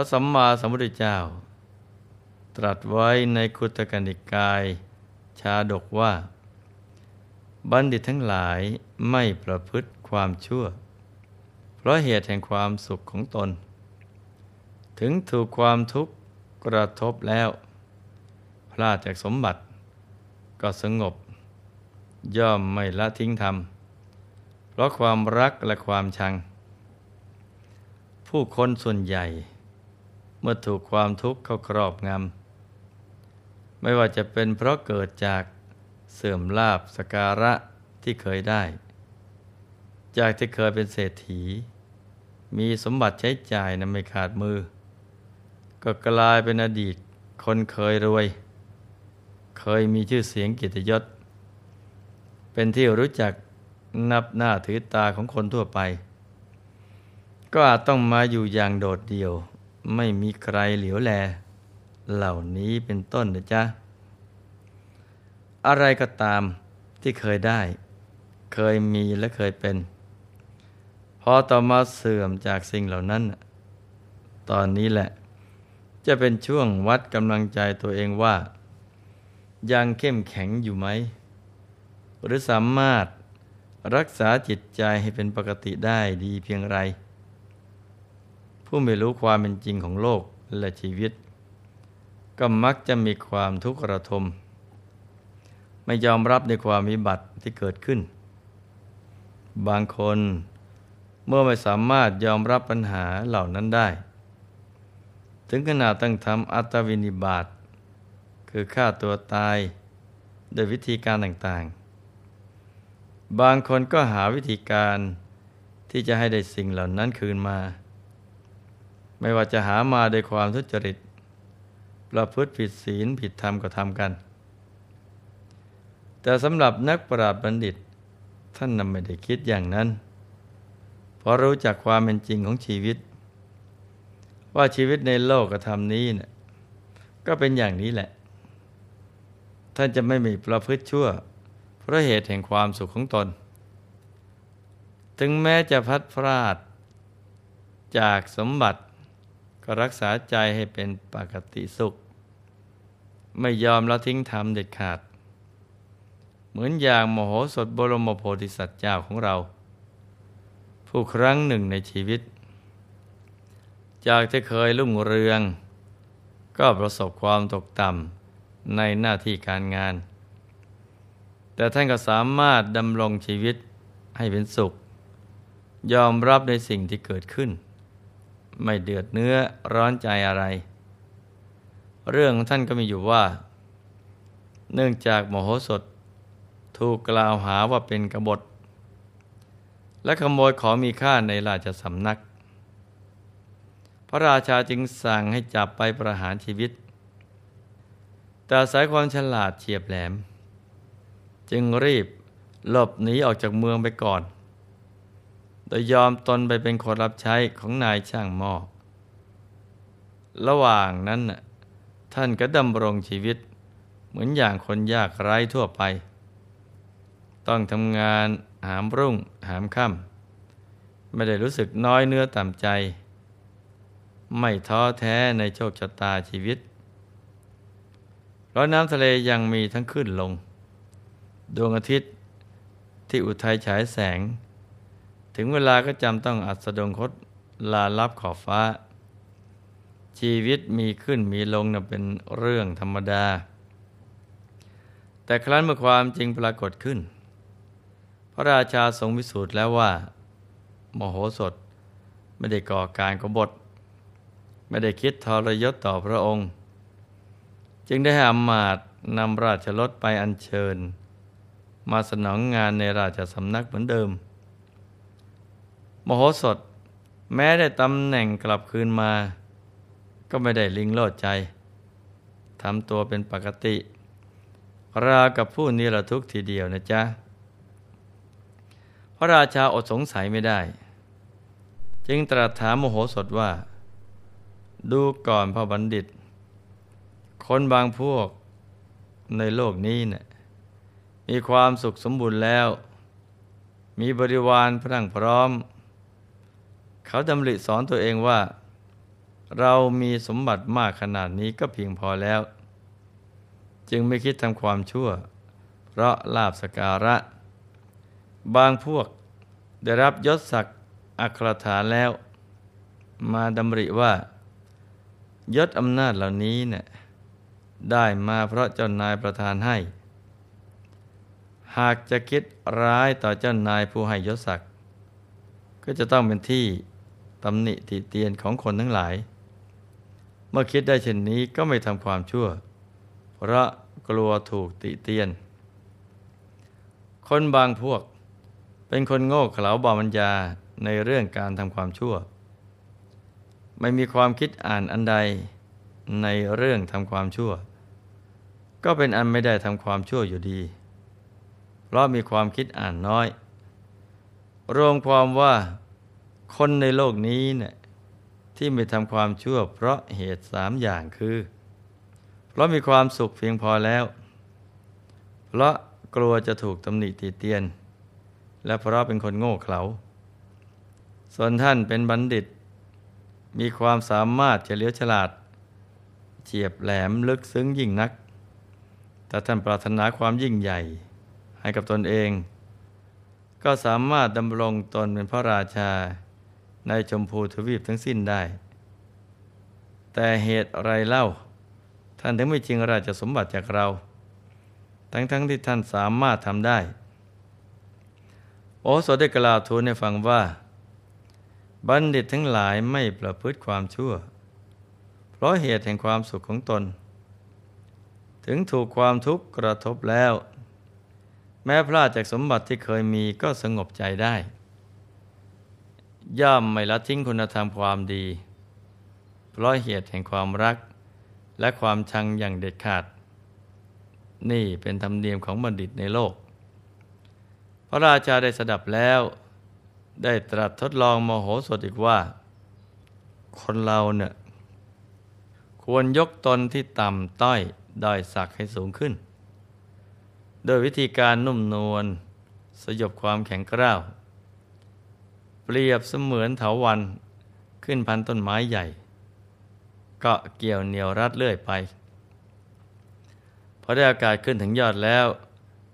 ระสัมมาสัมพุทธเจ้า ตรัสไว้ในคุตกนิกาย ชาดกว่า บัณฑิตทั้งหลายไม่ประพฤติความชั่ว เพราะเหตุแห่งความสุขของตน ถึงถูกความทุกข์กระทบแล้ว พลาดจากสมบัติ ก็สงบ ย่อมไม่ละทิ้งธรรม เพราะความรักและความชัง ผู้คนส่วนใหญ่ เมื่อถูกความทุกข์เข้าครอบงำ ไม่ว่าจะเป็นเพราะเกิดจากเสื่อมลาบสการะที่เคยได้ จากที่เคยเป็นเศรษฐี มีสมบัติใช้จ่ายนะไม่ขาดมือ ก็กลายเป็นอดีตคนเคยรวย เคยมีชื่อเสียงกิตยศ เป็นที่รู้จักนับหน้าถือตาของคนทั่วไป ก็อาจต้องมาอยู่อย่างโดดเดี่ยว ไม่มีใครเหลียวแล เหล่านี้เป็นต้นนะจ๊ะ อะไรก็ตามที่เคยได้ เคยมีและเคยเป็น พอต่อมาเสื่อมจากสิ่งเหล่านั้น ตอนนี้แหละ จะเป็นช่วงวัดกำลังใจตัวเองว่า ยังเข้มแข็งอยู่ไหม หรือสามารถรักษาจิตใจให้เป็นปกติได้ดีเพียงไร ผู้ไม่รู้ความเป็นจริงของโลกและชีวิต ก็มักจะมีความทุกข์ระทม ไม่ยอมรับในความวิบัติที่เกิดขึ้น บางคนเมื่อไม่สามารถยอมรับปัญหาเหล่านั้นได้ ถึงขนาดตั้งทำอัตวินิบาตคือฆ่าตัวตาย โดยวิธีการต่างๆ บางคนก็หาวิธีการที่จะให้ได้สิ่งเหล่านั้นคืนมา ไม่ว่าจะหามาโดยความทุจริต ประพฤติผิดศีลผิดธรรมก็ทำกัน แต่สำหรับนักปราชญ์บัณฑิต ท่านนำไม่ได้คิดอย่างนั้น เพราะรู้จักความเป็นจริงของชีวิต ว่าชีวิตในโลกกธรรมนี้เนะี่ยก็เป็นอย่างนี้แหละ ท่านจะไม่มีประพฤติชั่ว เพราะเหตุแห่งความสุขของตน ถึงแม้จะพัดพลาด จากสมบัติ ก็รักษาใจให้เป็นปกติสุข ไม่ยอมละทิ้งธรรมเด็ดขาด เหมือนอย่างมโหสถบรมโพธิสัตว์เจ้าของเรา ผู้ครั้งหนึ่งในชีวิต จากที่เคยรุ่งเรือง ก็ประสบความตกต่ำในหน้าที่การงาน แต่ท่านก็สามารถดำรงชีวิตให้เป็นสุข ยอมรับในสิ่งที่เกิดขึ้น ไม่เดือดเนื้อร้อนใจอะไร เรื่องท่านก็มีอยู่ว่า เนื่องจากมโหสถถูกกล่าวหาว่าเป็นกบฏ และขโมยของมีค่าในราชสำนัก พระราชาจึงสั่งให้จับไปประหารชีวิต แต่สายความฉลาดเฉียบแหลม จึงรีบหลบหนีออกจากเมืองไปก่อน โดยยอมตนไปเป็นคนรับใช้ของนายช่างหม้อระหว่างนั้นท่านก็ดำรงชีวิต เหมือนอย่างคนยากไร้ทั่วไป ต้องทำงานหามรุ่งหามค่ำไม่ได้รู้สึกน้อยเนื้อต่ำใจ ไม่ท้อแท้ในโชคชะตาชีวิตเพราะน้ำทะเลยังมีทั้งขึ้นลง ดวงอาทิตย์ที่อุทัยฉายแสง ถึงเวลาก็จำต้องอัสดงคตลาลับขอบฟ้า ชีวิตมีขึ้นมีลงนะเป็นเรื่องธรรมดา แต่ครั้นเมื่อความจริงปรากฏขึ้น พระราชาทรงวิสูจน์แล้วว่า มโหสถไม่ได้ก่อการกบฏ ไม่ได้คิดทรยศต่อพระองค์ จึงได้ให้อมาตนำราชรถไปอัญเชิญ มาสนองงานในราชสำนักเหมือนเดิม มโหสถ แม้ได้ตำแหน่งกลับคืนมา ก็ไม่ได้ลิงโลดใจทำตัวเป็นปกติ รากับผู้นิรทุกข์ทีเดียวนะจ๊ะ พระราชาอดสงสัยไม่ได้ จึงตรัสถามโมโหสถว่า ดูก่อนพ่อบัณฑิต คนบางพวกในโลกนี้เนะี่ยมีความสุขสมบูรณ์แล้ว มีบริวารพรั่งพร้อม เขาดำริสอนตัวเองว่า เรามีสมบัติมากขนาดนี้ก็เพียงพอแล้ว จึงไม่คิดทำความชั่ว เพราะลาบสการะ บางพวกได้รับยศศักดิ์อัครฐานแล้ว มาดำริว่ายศอำนาจเหล่านี้เนี่ยได้มาเพราะเจ้านายประทานให้ หากจะคิดร้ายต่อเจ้านายผู้ให้ยศศักดิ์ก็จะต้องเป็นที่ ตำหนิติเตียนของคนทั้งหลาย เมื่อคิดได้เช่นนี้ก็ไม่ทำความชั่ว เพราะกลัวถูกติเตียน คนบางพวกเป็นคนโง่เขลาบามัญญาในเรื่องการทำความชั่ว ไม่มีความคิดอ่านอันใดในเรื่องทำความชั่ว ก็เป็นอันไม่ได้ทำความชั่วอยู่ดี เพราะมีความคิดอ่านน้อย รวมความว่า คนในโลกนี้เนี่ยที่ไม่ทำความชั่ว เพราะเหตุสามอย่างคือ เพราะมีความสุขเพียงพอแล้ว เพราะกลัวจะถูกตำหนิตีเตียน และเพราะเป็นคนโง่เขลา ส่วนท่านเป็นบัณฑิต มีความสามารถเฉลียวฉลาด เฉียบแหลมลึกซึ้งยิ่งนัก แต่ท่านปรารถนาความยิ่งใหญ่ ให้กับตนเอง ก็สามารถดำรงตนเป็นพระราชา ในชมพูทวีปทั้งสิ้นได้ แต่เหตุอะไรเล่า ท่านถึงไม่จริงราชสมบัติจากเรา ทั้งๆทที่ท่านสามารถทำได้ โอสถได้กล่าวทูลให้ฟังว่า บัณฑิตทั้งหลายไม่ประพฤติความชั่ว เพราะเหตุแห่งความสุขของตน ถึงถูกความทุกข์กระทบแล้ว แม้พลาดจากสมบัติที่เคยมีก็สงบใจได้ ย่อมไม่ละทิ้งคุณธรรมความดี เพราะเหตุแห่งความรัก และความชังอย่างเด็ดขาด นี่เป็นธรรมเนียมของบัณฑิตในโลก พระราชาได้สดับแล้ว ได้ตรัสทดลองมโหสถอีกว่า คนเราเนี่ยควรยกตนที่ต่ำต้อยด้อยสักให้สูงขึ้น โดยวิธีการนุ่มนวลสยบความแข็งกร้าว เปรียบเสมือนเถาวันขึ้นพันต้นไม้ใหญ่ก็เกี่ยวเหนียวรัดเลื่อยไป พอได้อากาศขึ้นถึงยอดแล้ว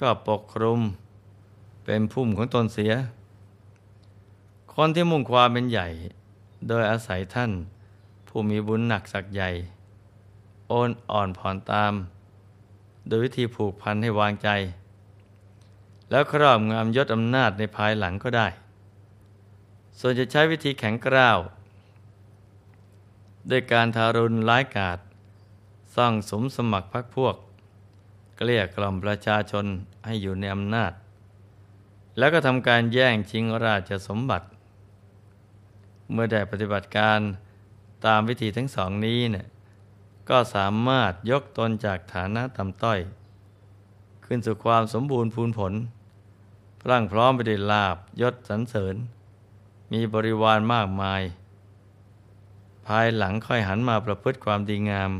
ก็ปกคลุมเป็นพุ่มของตนเสีย คนที่มุ่งความเป็นใหญ่ โดยอาศัยท่าน ผู้มีบุญหนักสักใหญ่ โอนอ่อนผ่อนตาม โดยวิธีผูกพันให้วางใจ แล้วครอบงามยศอำนาจในภายหลังก็ได้ ส่วนจะใช้วิธีแข็งกร้าวด้วยการทารุณร้ายกาจสร้างสมสมัครพรรคพวก เกลี้ยกล่อมประชาชนให้อยู่ในอำนาจ แล้วก็ทำการแย่งชิงราชสมบัติ เมื่อได้ปฏิบัติการตามวิธีทั้งสองนี้เนี่ยก็สามารถยกตนจากฐานะต่ำต้อย ขึ้นสู่ความสมบูรณ์พูนผลพรั่งพร้อมไปด้วยลาบยศสรรเสริญ มีบริวารมากมาย ภายหลังค่อยหันมาประพฤติความดีงาม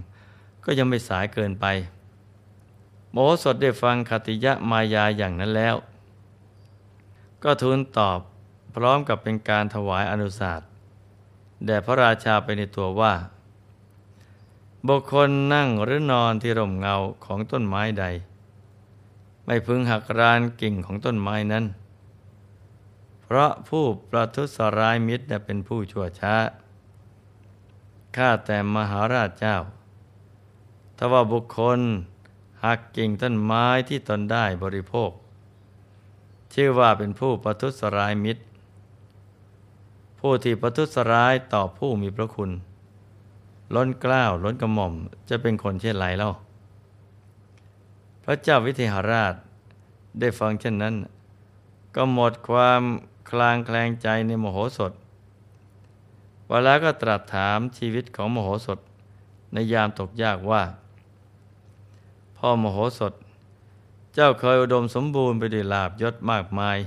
ก็ยังไม่สายเกินไป โมสดได้ฟังคติยะมายาอย่างนั้นแล้ว ก็ทูลตอบพร้อมกับเป็นการถวายอนุสาสแด่พระราชาไปในตัวว่า บุคคลนั่งหรือนอนที่ร่มเงาของต้นไม้ใด ไม่พึงหักรานกิ่งของต้นไม้นั้น เพราะผู้ประทุษร้ายมิตรเป็นผู้ชั่วช้า ข้าแต่มหาราชเจ้าถ้าว่าบุคคลหักกิ่งต้นไม้ที่ตนได้บริโภค ชื่อว่าเป็นผู้ประทุษร้ายมิตร ผู้ที่ประทุษร้ายต่อผู้มีพระคุณ ล้นกล้าวล้นกระหม่อมจะเป็นคนเช่นไรเล่า พระเจ้าวิเทหราชได้ฟังเช่นนั้น ก็หมดความ คลางแคลงใจในมโหสถวลาก็ตรัสถามชีวิตของมโหสถในยามตกยากว่า พ่อมโหสถ เจ้าเคยอุดมสมบูรณ์ไปด้วยลาบยศมากมาย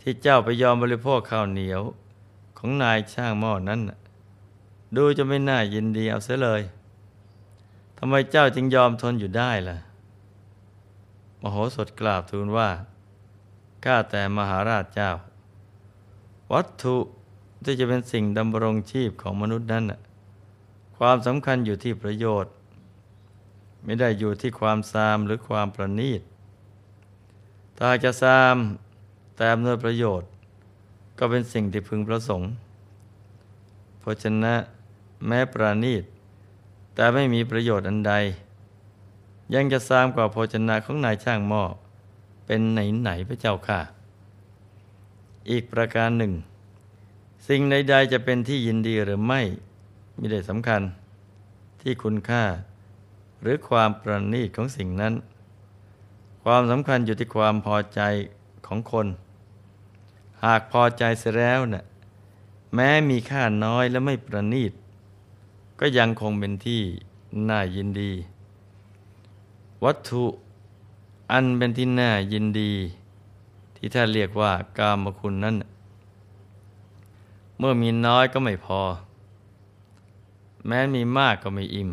ที่เจ้าไปยอมบริโภคข้าวเหนียวของนายช่างหม้อนั้น ดูจะไม่น่ายินดีเอาเสียเลยทำไมเจ้าจึงยอมทนอยู่ได้ล่ะ มโหสถกราบทูลว่า ข้าแต่มหาราชเจ้า วัตถุที่จะเป็นสิ่งดำรงชีพของมนุษย์นั้น ความสำคัญอยู่ที่ประโยชน์ ไม่ได้อยู่ที่ความซามหรือความประณีตถ้าจะซามแต่อำนวยประโยชน์ ก็เป็นสิ่งที่พึงประสงค์เพราะฉะนั้นแม้ประณีต แต่ไม่มีประโยชน์อันใด ยังจะซามกว่าโภชนะของนายช่างหม้อ เป็นไหนไหนพระเจ้าค่ะ อีกประการหนึ่ง สิ่งใดๆจะเป็นที่ยินดีหรือไม่ไม่ได้สำคัญ ที่คุณค่า หรือความประณีตของสิ่งนั้น ความสำคัญอยู่ที่ความพอใจของคน หากพอใจเสียแล้วนะ่ะแม้มีค่าน้อยและไม่ประณีต ก็ยังคงเป็นที่น่ายินดี วัตถุ อันเป็นที่น่ายินดี ที่ท่านเรียกว่ากามคุณนั้น เมื่อมีน้อยก็ไม่พอ แม้มีมากก็ไม่อิ่ม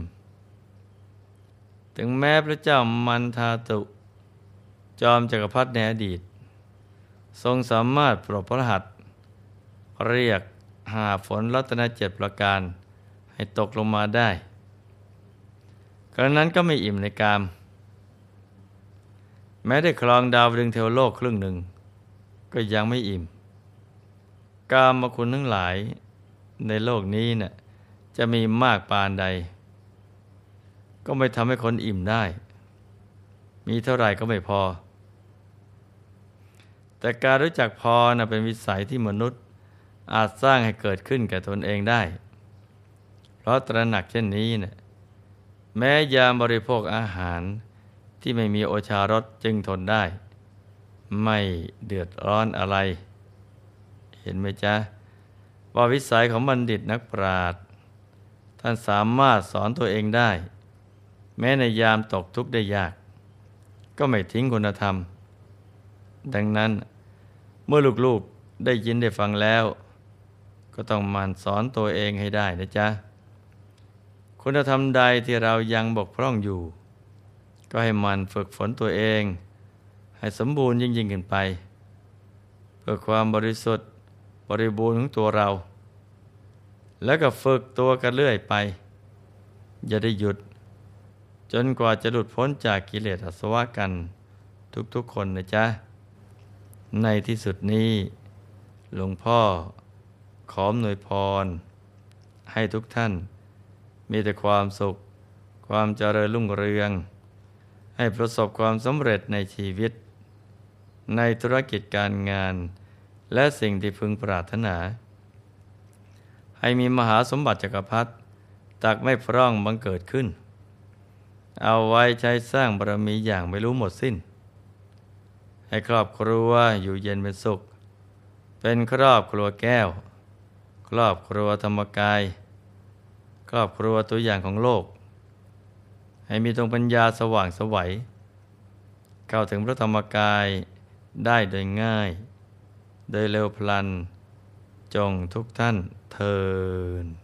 ถึงแม้พระเจ้ามันทาตุ จอมจักรพรรดิในอดีต ทรงสามารถปรบพระหัตเรียกหาฝนรัตนเจ็ดประการให้ตกลงมาได้กระนั้นก็ไม่อิ่มในกาม แม้ได้ครองดาวดึงเทวโลกครึ่งหนึ่ง ก็ยังไม่อิ่ม กามมาคุณทั้งหลายในโลกนี้เนะ่ยจะมีมากปานใด ก็ไม่ทำให้คนอิ่มได้ มีเท่าไหร่ก็ไม่พอ แต่การรู้จักพอนะเป็นวิสัยที่มนุษย์อาจสร้างให้เกิดขึ้นแก่ตนเองได้ เพราะตระหนักเช่นนี้เนะี่ยแม้ยามบริโภคอาหาร ที่ไม่มีโอชารสจึงทนได้ ไม่เดือดร้อนอะไร เห็นไหมจ๊ะว่าวิสัยของบัณฑิตนักปราชญ์ท่านสามารถสอนตัวเองได้ แม้ในยามตกทุกข์ได้ยาก ก็ไม่ทิ้งคุณธรรม ดังนั้นเมื่อลูกๆได้ยินได้ฟังแล้ว ก็ต้องมันสอนตัวเองให้ได้นะจ๊ะ คุณธรรมใดที่เรายังบกพร่องอยู่ ก็ให้มันฝึกฝนตัวเอง ให้สมบูรณ์ยิ่งยิ่งขึ้นไป เพื่อความบริสุทธิ์บริบูรณ์ของตัวเรา แล้วก็ฝึกตัวกันเรื่อยไป อย่าได้หยุด จนกว่าจะหลุดพ้นจากกิเลสอสวะกัน ทุกๆคนนะจ๊ะ ในที่สุดนี้ หลวงพ่อขอมหน่วยพร ให้ทุกท่าน มีแต่ความสุข ความเจริญรุ่งเรือง ให้ประสบความสำเร็จในชีวิต ในธุรกิจการงาน และสิ่งที่พึงปรารถนา ให้มีมหาสมบัติจักรพรรดิตักไม่พร่องบังเกิดขึ้น เอาไว้ใช้สร้างบารมีอย่างไม่รู้หมดสิ้น ให้ครอบครัวอยู่เย็นเป็นสุข เป็นครอบครัวแก้ว ครอบครัวธรรมกาย ครอบครัวตัวอย่างของโลก ให้มีดวงปัญญาสว่างสวัยเข้าถึงพระธรรมกายได้โดยง่าย โดยเร็วพลัน จงทุกท่านเทิน